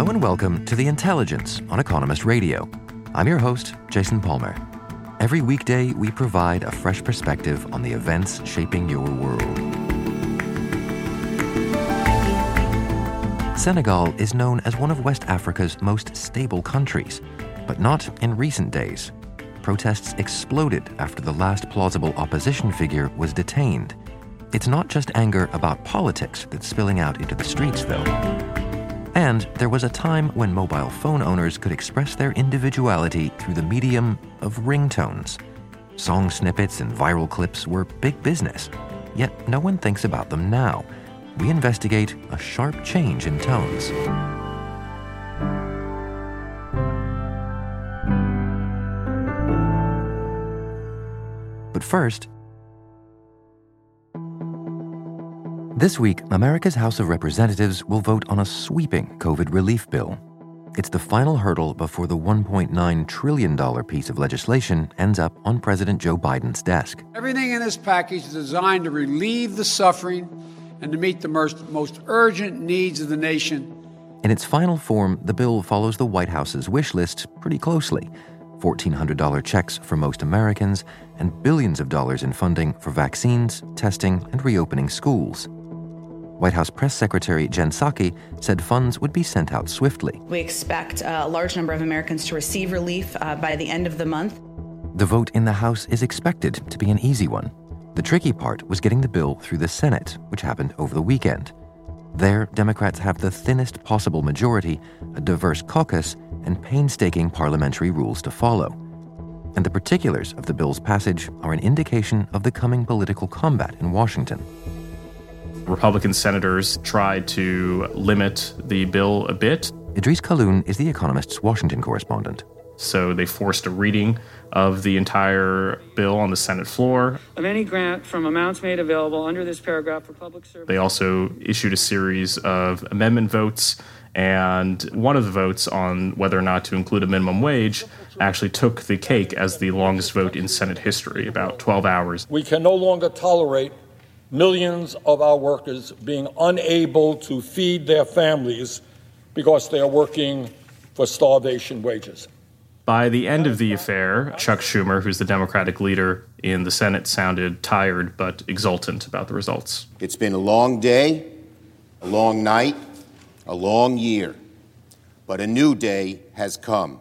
Hello and welcome to The Intelligence on Economist Radio. I'm your host, Jason Palmer. Every weekday, we provide a fresh perspective on the events shaping your world. Senegal is known as one of West Africa's most stable countries, but not in recent days. Protests exploded after the last plausible opposition figure was detained. It's not just anger about politics that's spilling out into the streets, though. And there was a time when mobile phone owners could express their individuality through the medium of ringtones. Song snippets and viral clips were big business, yet no one thinks about them now. We investigate a sharp change in tones. But first, This week, America's House of Representatives will vote on a sweeping COVID relief bill. It's the final hurdle before the $1.9 trillion piece of legislation ends up on President Joe Biden's desk. Everything in this package is designed to relieve the suffering and to meet the most, urgent needs of the nation. In its final form, the bill follows the White House's wish list pretty closely $1,400 checks for most Americans, and billions of dollars in funding for vaccines, testing, and reopening schools. White House Press Secretary Jen Psaki said funds would be sent out swiftly. We expect a large number of Americans to receive relief uh, by the end of the month. The vote in the House is expected to be an easy one. The tricky part was getting the bill through the Senate, which happened over the weekend. There, Democrats have the thinnest possible majority, a diverse caucus, and painstaking parliamentary rules to follow. And the particulars of the bill's passage are an indication of the coming political combat in Washington. Republican senators tried to limit the bill a bit. Idrees Kahloon is The Economist's Washington correspondent. So they forced a reading of the entire bill on the Senate floor. Of any grant from amounts made available under this paragraph for public service. They also issued a series of amendment votes, and one of the votes on whether or not to include a minimum wage actually took the cake as the longest vote in Senate history, about 12 hours. We can no longer tolerate millions of our workers being unable to feed their families because they are working for starvation wages. By the end of the affair, Chuck Schumer, who's the Democratic leader in the Senate, sounded tired but exultant about the results. It's been a long day, a long night, a long year, but a new day has come.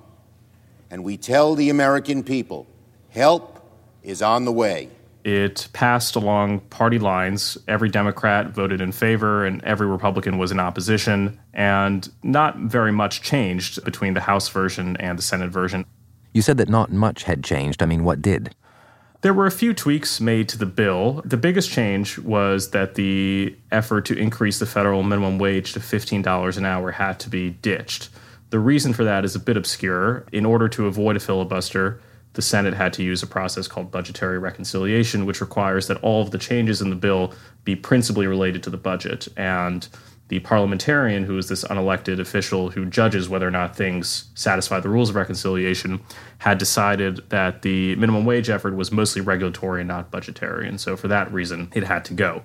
And we tell the American people help is on the way. It passed along party lines. Every Democrat voted in favor, and every Republican was in opposition. And not very much changed between the House version and the Senate version. You said that not much had changed. I mean, what did? There were a few tweaks made to the bill. The biggest change was that the effort to increase the federal minimum wage to $15 an hour had to be ditched. The reason for that is a bit obscure. In order to avoid a filibuster, the Senate had to use a process called budgetary reconciliation, which requires that all of the changes in the bill be principally related to the budget. And the parliamentarian, who is this unelected official who judges whether or not things satisfy the rules of reconciliation, had decided that the minimum wage effort was mostly regulatory and not budgetary. And so, for that reason, it had to go.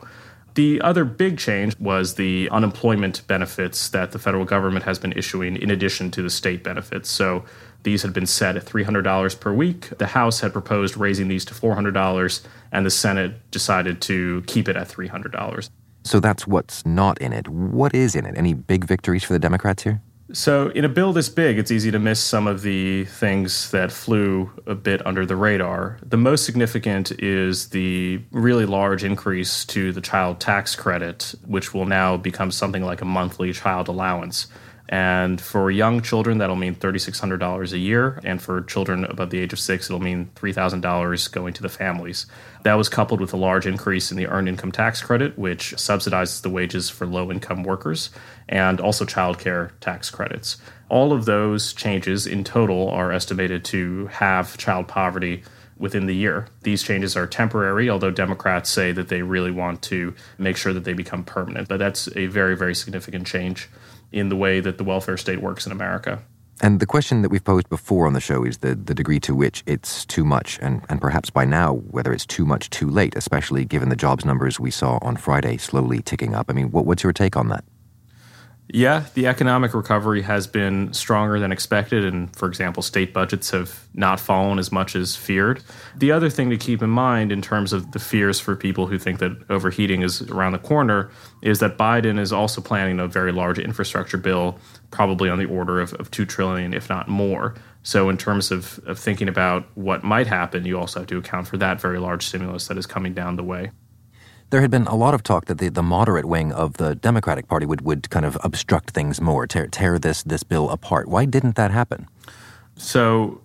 The other big change was the unemployment benefits that the federal government has been issuing in addition to the state benefits. So these had been set at $300 per week. The House had proposed raising these to $400, and the Senate decided to keep it at $300. So that's what's not in it. What is in it? Any big victories for the Democrats here? So, in a bill this big, it's easy to miss some of the things that flew a bit under the radar. The most significant is the really large increase to the child tax credit, which will now become something like a monthly child allowance. And for young children, that'll mean $3,600 a year. And for children above the age of six, it'll mean $3,000 going to the families. That was coupled with a large increase in the earned income tax credit, which subsidizes the wages for low income workers, and also child care tax credits. All of those changes in total are estimated to halve child poverty within the year. These changes are temporary, although Democrats say that they really want to make sure that they become permanent. But that's a very, very significant change in the way that the welfare state works in America. And the question that we've posed before on the show is the, the degree to which it's too much, and, and perhaps by now, whether it's too much too late, especially given the jobs numbers we saw on Friday slowly ticking up. I mean, what, what's your take on that? Yeah, the economic recovery has been stronger than expected. And for example, state budgets have not fallen as much as feared. The other thing to keep in mind in terms of the fears for people who think that overheating is around the corner is that Biden is also planning a very large infrastructure bill, probably on the order of, of 2 trillion, if not more. So, in terms of, of thinking about what might happen, you also have to account for that very large stimulus that is coming down the way. There had been a lot of talk that the, the moderate wing of the Democratic Party would, would kind of obstruct things more, tear, tear this, this bill apart. Why didn't that happen? So,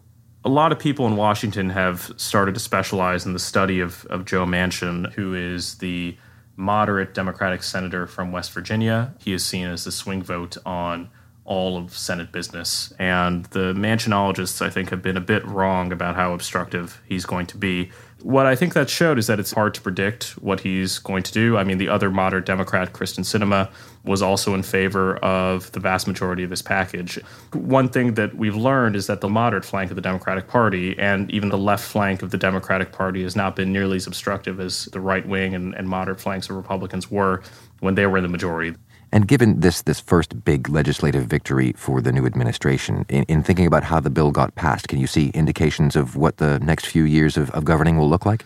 a lot of people in Washington have started to specialize in the study of, of Joe Manchin, who is the moderate Democratic senator from West Virginia. He is seen as the swing vote on all of Senate business. And the Manchinologists, I think, have been a bit wrong about how obstructive he's going to be. What I think that showed is that it's hard to predict what he's going to do. I mean, the other moderate Democrat, Kyrsten Sinema, was also in favor of the vast majority of this package. One thing that we've learned is that the moderate flank of the Democratic Party and even the left flank of the Democratic Party has not been nearly as obstructive as the right wing and, and moderate flanks of Republicans were when they were in the majority. And given this this first big legislative victory for the new administration, in, in, thinking about how the bill got passed, can you see indications of what the next few years of, of governing will look like?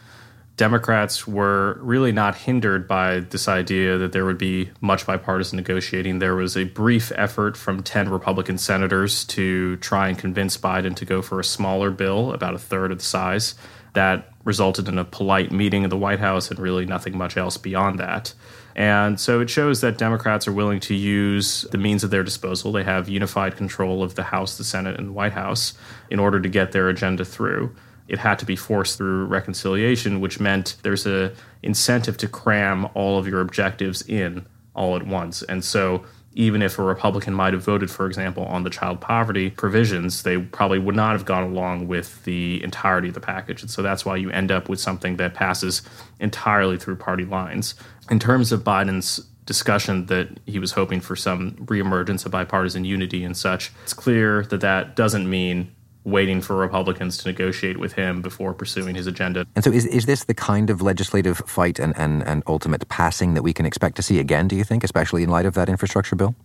Democrats were really not hindered by this idea that there would be much bipartisan negotiating. There was a brief effort from 10 Republican senators to try and convince Biden to go for a smaller bill, about a third of the size. That resulted in a polite meeting in the White House and really nothing much else beyond that. And so it shows that Democrats are willing to use the means at their disposal. They have unified control of the House, the Senate, and the White House in order to get their agenda through. It had to be forced through reconciliation, which meant there's a incentive to cram all of your objectives in all at once. And so even if a Republican might have voted, for example, on the child poverty provisions, they probably would not have gone along with the entirety of the package. And so that's why you end up with something that passes entirely through party lines in terms of Biden's discussion that he was hoping for some reemergence of bipartisan unity and such, it's clear that that doesn't mean waiting for Republicans to negotiate with him before pursuing his agenda. And so is, is this the kind of legislative fight and, and, and ultimate passing that we can expect to see again, do you think, especially in light of that infrastructure bill?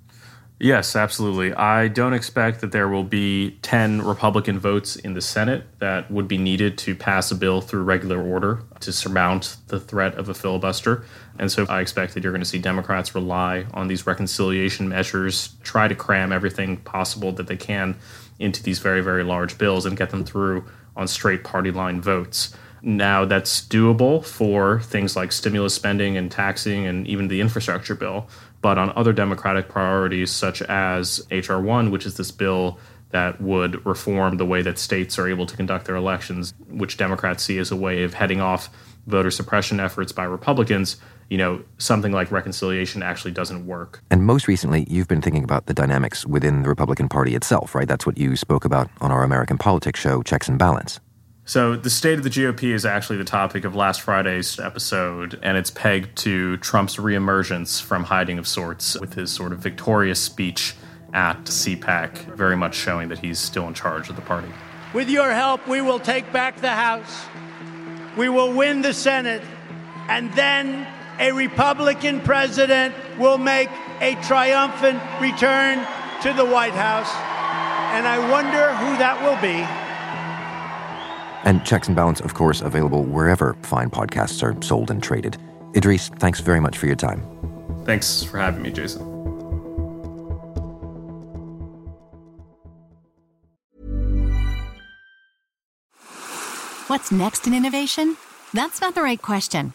Yes, absolutely. I don't expect that there will be 10 Republican votes in the Senate that would be needed to pass a bill through regular order to surmount the threat of a filibuster. And so I expect that you're going to see Democrats rely on these reconciliation measures, try to cram everything possible that they can into these very, very large bills and get them through on straight party line votes. Now, that's doable for things like stimulus spending and taxing and even the infrastructure bill. But on other Democratic priorities, such as H.R. 1, which is this bill that would reform the way that states are able to conduct their elections, which Democrats see as a way of heading off voter suppression efforts by Republicans, you know, something like reconciliation actually doesn't work. And most recently, you've been thinking about the dynamics within the Republican Party itself, right? That's what you spoke about on our American Politics show, Checks and Balance. So, the state of the GOP is actually the topic of last Friday's episode, and it's pegged to Trump's reemergence from hiding of sorts with his sort of victorious speech at CPAC, very much showing that he's still in charge of the party. With your help, we will take back the House, we will win the Senate, and then a Republican president will make a triumphant return to the White House. And I wonder who that will be. And Checks and Balance, of course, available wherever fine podcasts are sold and traded. Idrees, thanks very much for your time. Thanks for having me, Jason. What's next in innovation? That's not the right question.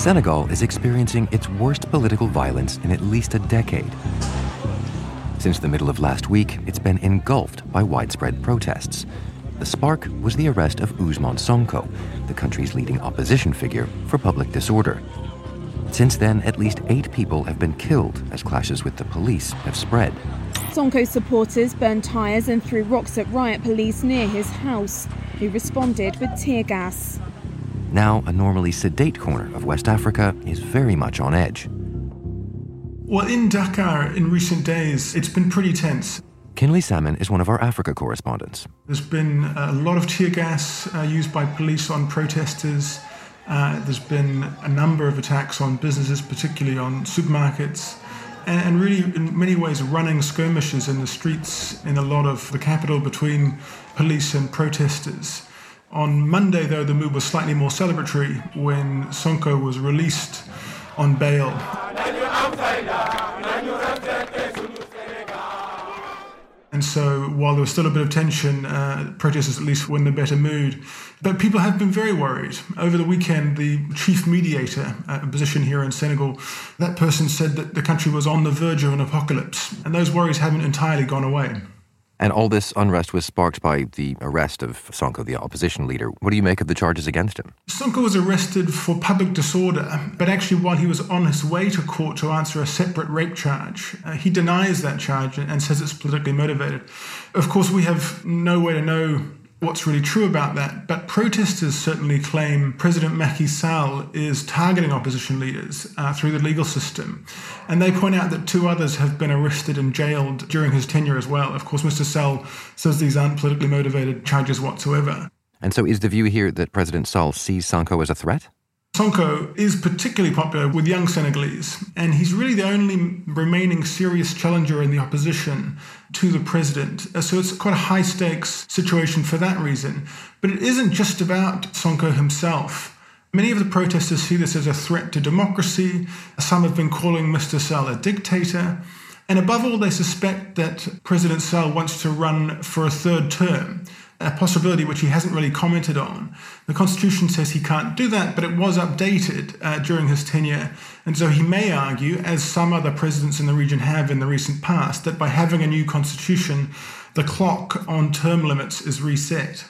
Senegal is experiencing its worst political violence in at least a decade. Since the middle of last week, it's been engulfed by widespread protests. The spark was the arrest of Ousmane Sonko, the country's leading opposition figure, for public disorder. Since then, at least eight people have been killed as clashes with the police have spread. Sonko supporters burned tyres and threw rocks at riot police near his house, who responded with tear gas. Now, a normally sedate corner of West Africa is very much on edge. Well, in Dakar in recent days, it's been pretty tense. Kinley Salmon is one of our Africa correspondents. There's been a lot of tear gas uh, used by police on protesters. Uh, there's been a number of attacks on businesses, particularly on supermarkets, and, and, really, in many ways, running skirmishes in the streets in a lot of the capital between police and protesters. On Monday, though, the mood was slightly more celebratory when Sonko was released on bail. And so, while there was still a bit of tension, uh, protesters at least were in a better mood. But people have been very worried. Over the weekend, the chief mediator, uh, a position here in Senegal, that person said that the country was on the verge of an apocalypse. And those worries haven't entirely gone away. And all this unrest was sparked by the arrest of Sonko, the opposition leader. What do you make of the charges against him? Sonko was arrested for public disorder, but actually, while he was on his way to court to answer a separate rape charge, uh, he denies that charge and says it's politically motivated. Of course, we have no way to know what's really true about that. But protesters certainly claim President Macky Sall is targeting opposition leaders uh, through the legal system. And they point out that two others have been arrested and jailed during his tenure as well. Of course, Mr. Sall says these aren't politically motivated charges whatsoever. And so is the view here that President Sall sees Sonko as a threat? Sonko is particularly popular with young Senegalese, and he's really the only remaining serious challenger in the opposition to the president. Uh, so it's quite a high stakes situation for that reason. But it isn't just about Sonko himself. Many of the protesters see this as a threat to democracy. Some have been calling Mr. Sall a dictator. And above all, they suspect that President Sall wants to run for a third term a possibility which he hasn't really commented on. The Constitution says he can't do that, but it was updated uh, during his tenure. And so he may argue, as some other presidents in the region have in the recent past, that by having a new Constitution, the clock on term limits is reset.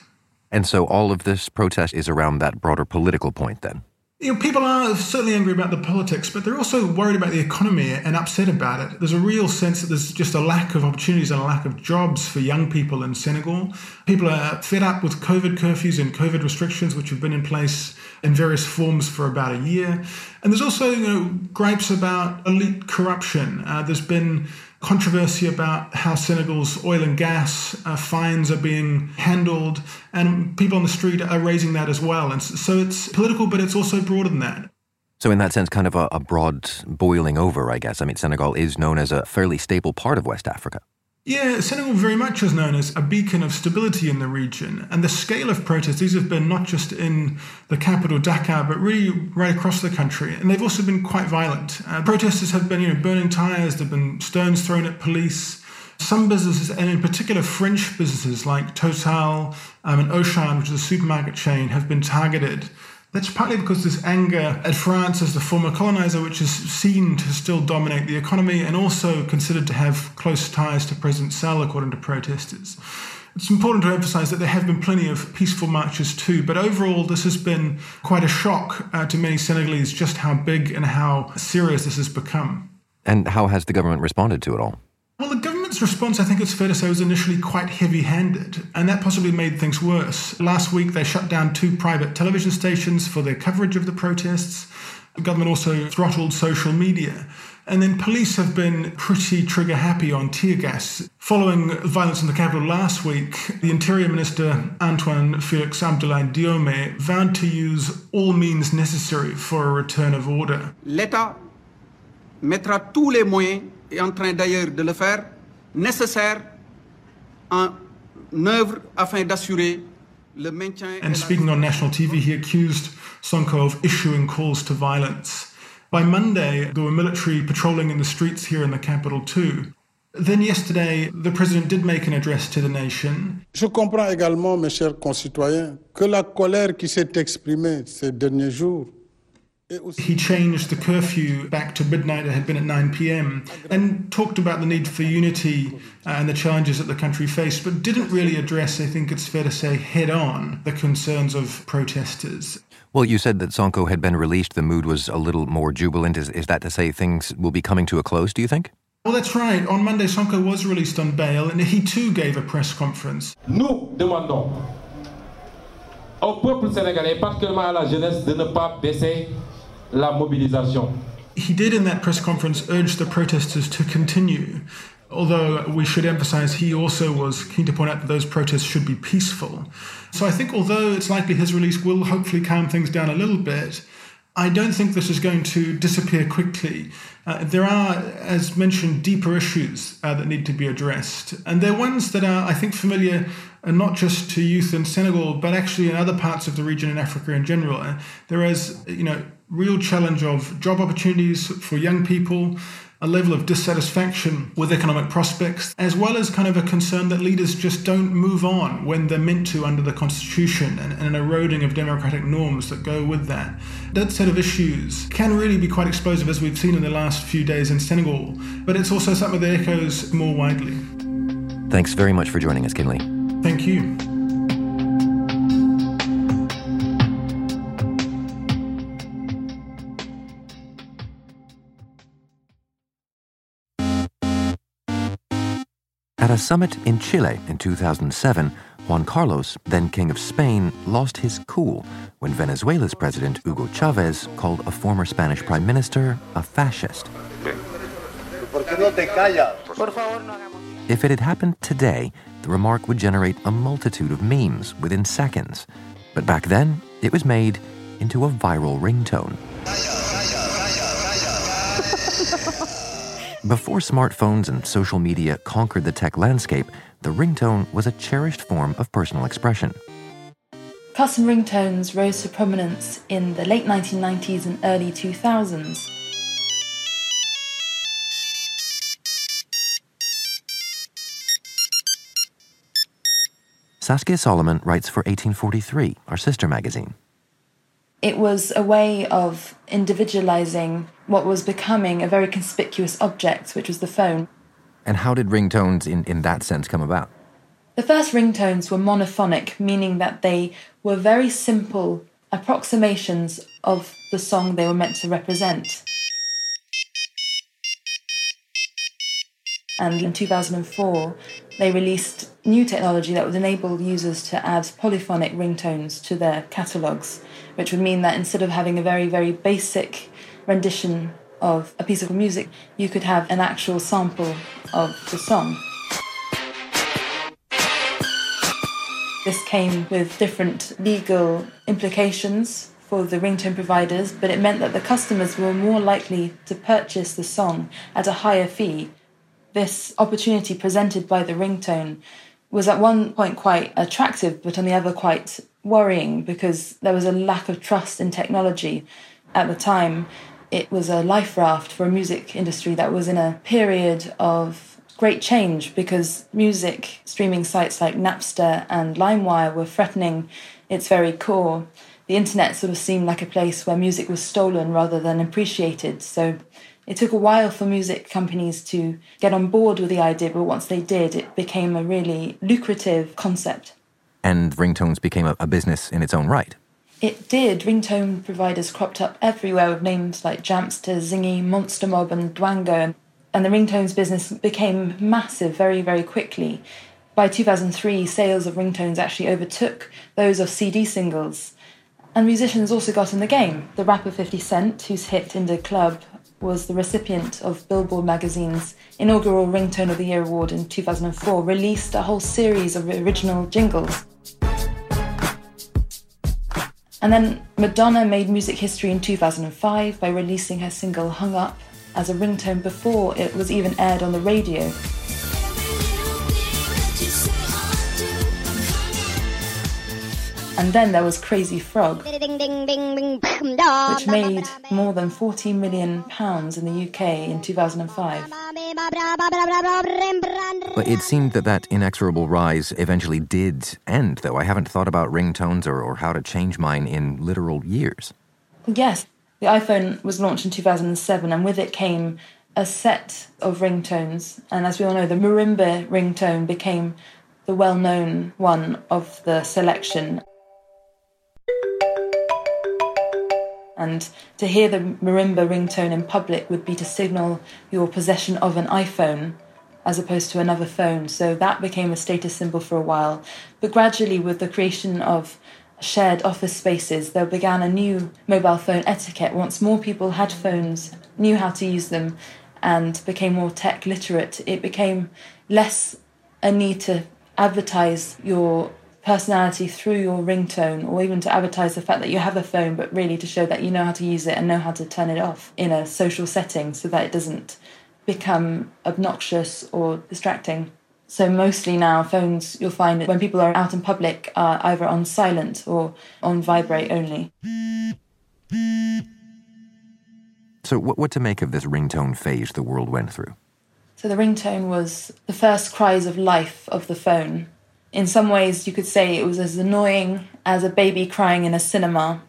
And so all of this protest is around that broader political point then? You know, people are certainly angry about the politics, but they're also worried about the economy and upset about it. There's a real sense that there's just a lack of opportunities and a lack of jobs for young people in Senegal. People are fed up with COVID curfews and COVID restrictions, which have been in place in various forms for about a year. And there's also you know, gripes about elite corruption. Uh, there's been controversy about how Senegal's oil and gas uh, fines are being handled, and people on the street are raising that as well. And so it's political, but it's also broader than that. So, in that sense, kind of a, a broad boiling over, I guess. I mean, Senegal is known as a fairly stable part of West Africa. Yeah, Senegal very much is known as a beacon of stability in the region. And the scale of protests, these have been not just in the capital, Dakar, but really right across the country. And they've also been quite violent. Uh, protesters have been, you know, burning tyres, there have been stones thrown at police. Some businesses, and in particular French businesses like Total um, and Auchan, which is a supermarket chain, have been targeted. That's partly because this anger at France as the former colonizer, which is seen to still dominate the economy and also considered to have close ties to President Sall, according to protesters. It's important to emphasize that there have been plenty of peaceful marches too, but overall, this has been quite a shock uh, to many Senegalese just how big and how serious this has become. And how has the government responded to it all? Well, the response, I think it's fair to say, was initially quite heavy handed, and that possibly made things worse. Last week, they shut down two private television stations for their coverage of the protests. The government also throttled social media. And then police have been pretty trigger happy on tear gas. Following violence in the capital last week, the Interior Minister Antoine Felix Abdoulaye Diome vowed to use all means necessary for a return of order. L'État mettra tous les moyens est en train d'ailleurs de le faire, nécessaire en œuvre afin d'assurer le maintien. And speaking on national TV, he accused Sonko of issuing calls to violence. By Monday, there were military patrolling in the streets here in the capital too. Then yesterday, the president did make an address to the nation. Je comprends également, mes chers concitoyens, que la colère qui s'est exprimée ces derniers jours he changed the curfew back to midnight. It had been at 9 p.m. and talked about the need for unity and the challenges that the country faced, but didn't really address, I think it's fair to say, head on the concerns of protesters. Well, you said that Sonko had been released. The mood was a little more jubilant. Is, is that to say things will be coming to a close, do you think? Well, that's right. On Monday, Sonko was released on bail and he too gave a press conference. Nous demandons au peuple sénégalais, particulièrement à la jeunesse, de ne pas baisser la mobilisation. He did in that press conference urge the protesters to continue, although we should emphasize he also was keen to point out that those protests should be peaceful. So I think although it's likely his release will hopefully calm things down a little bit, I don't think this is going to disappear quickly. Uh, there are, as mentioned, deeper issues uh, that need to be addressed. And they're ones that are, I think, familiar uh, not just to youth in Senegal, but actually in other parts of the region in Africa in general. Uh, there is, you know, real challenge of job opportunities for young people, a level of dissatisfaction with economic prospects, as well as kind of a concern that leaders just don't move on when they're meant to under the Constitution and, and, an eroding of democratic norms that go with that. That set of issues can really be quite explosive, as we've seen in the last few days in Senegal, but it's also something that echoes more widely. Thanks very much for joining us, Kinley. Thank you. At a summit in Chile in 2007, Juan Carlos, then King of Spain, lost his cool when Venezuela's President Hugo Chavez called a former Spanish Prime Minister a fascist. If it had happened today, the remark would generate a multitude of memes within seconds. But back then, it was made into a viral ringtone. Before smartphones and social media conquered the tech landscape, the ringtone was a cherished form of personal expression. Custom ringtones rose to prominence in the late 1990s and early 2000s. Saskia Solomon writes for 1843, our sister magazine. It was a way of individualizing what was becoming a very conspicuous object, which was the phone. And how did ringtones in, in that sense come about? The first ringtones were monophonic, meaning that they were very simple approximations of the song they were meant to represent. And in 2004, they released new technology that would enable users to add polyphonic ringtones to their catalogues which would mean that instead of having a very, very basic rendition of a piece of music, you could have an actual sample of the song. This came with different legal implications for the ringtone providers, but it meant that the customers were more likely to purchase the song at a higher fee. This opportunity presented by the ringtone was at one point quite attractive, but on the other quite worrying because there was a lack of trust in technology at the time. It was a life raft for a music industry that was in a period of great change because music streaming sites like Napster and LimeWire were threatening its very core. The internet sort of seemed like a place where music was stolen rather than appreciated. So it took a while for music companies to get on board with the idea, but once they did, it became a really lucrative concept and ringtones became a, a business in its own right. It did. Ringtone providers cropped up everywhere with names like Jamster, Zingy, Monster Mob, and Dwango. And the ringtones business became massive very, very quickly. By 2003, sales of ringtones actually overtook those of CD singles. And musicians also got in the game. The rapper 50 Cent, whose hit In the Club was the recipient of Billboard magazine's inaugural Ringtone of the Year award in 2004, released a whole series of original jingles. And then Madonna made music history in 2005 by releasing her single Hung Up. as a ringtone before it was even aired on the radio. And then there was Crazy Frog, which made more than 40 million pounds in the UK in 2005. But it seemed that that inexorable rise eventually did end, though. I haven't thought about ringtones or, or how to change mine in literal years. Yes, the iPhone was launched in 2007, and with it came a set of ringtones. And as we all know, the marimba ringtone became the well known one of the selection. And to hear the marimba ringtone in public would be to signal your possession of an iPhone as opposed to another phone. So that became a status symbol for a while. But gradually, with the creation of shared office spaces, there began a new mobile phone etiquette. Once more people had phones, knew how to use them, and became more tech literate, it became less a need to advertise your personality through your ringtone or even to advertise the fact that you have a phone but really to show that you know how to use it and know how to turn it off in a social setting so that it doesn't become obnoxious or distracting. So mostly now phones you'll find when people are out in public are either on silent or on vibrate only. So what, what to make of this ringtone phase the world went through? So the ringtone was the first cries of life of the phone in some ways, you could say it was as annoying as a baby crying in a cinema.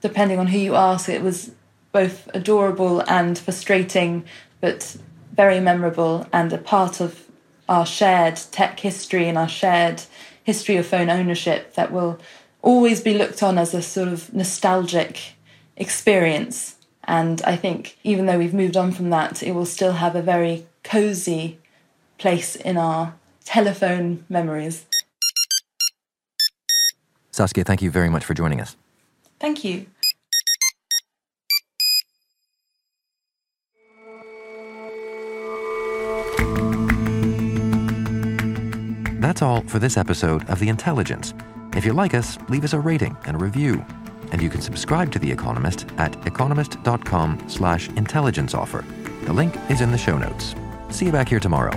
Depending on who you ask, it was both adorable and frustrating, but very memorable and a part of our shared tech history and our shared history of phone ownership that will always be looked on as a sort of nostalgic experience. And I think even though we've moved on from that, it will still have a very cozy place in our telephone memories. Saskia, thank you very much for joining us. Thank you. That's all for this episode of The Intelligence. If you like us, leave us a rating and a review. And you can subscribe to The Economist at economist.com slash intelligence offer. The link is in the show notes. See you back here tomorrow.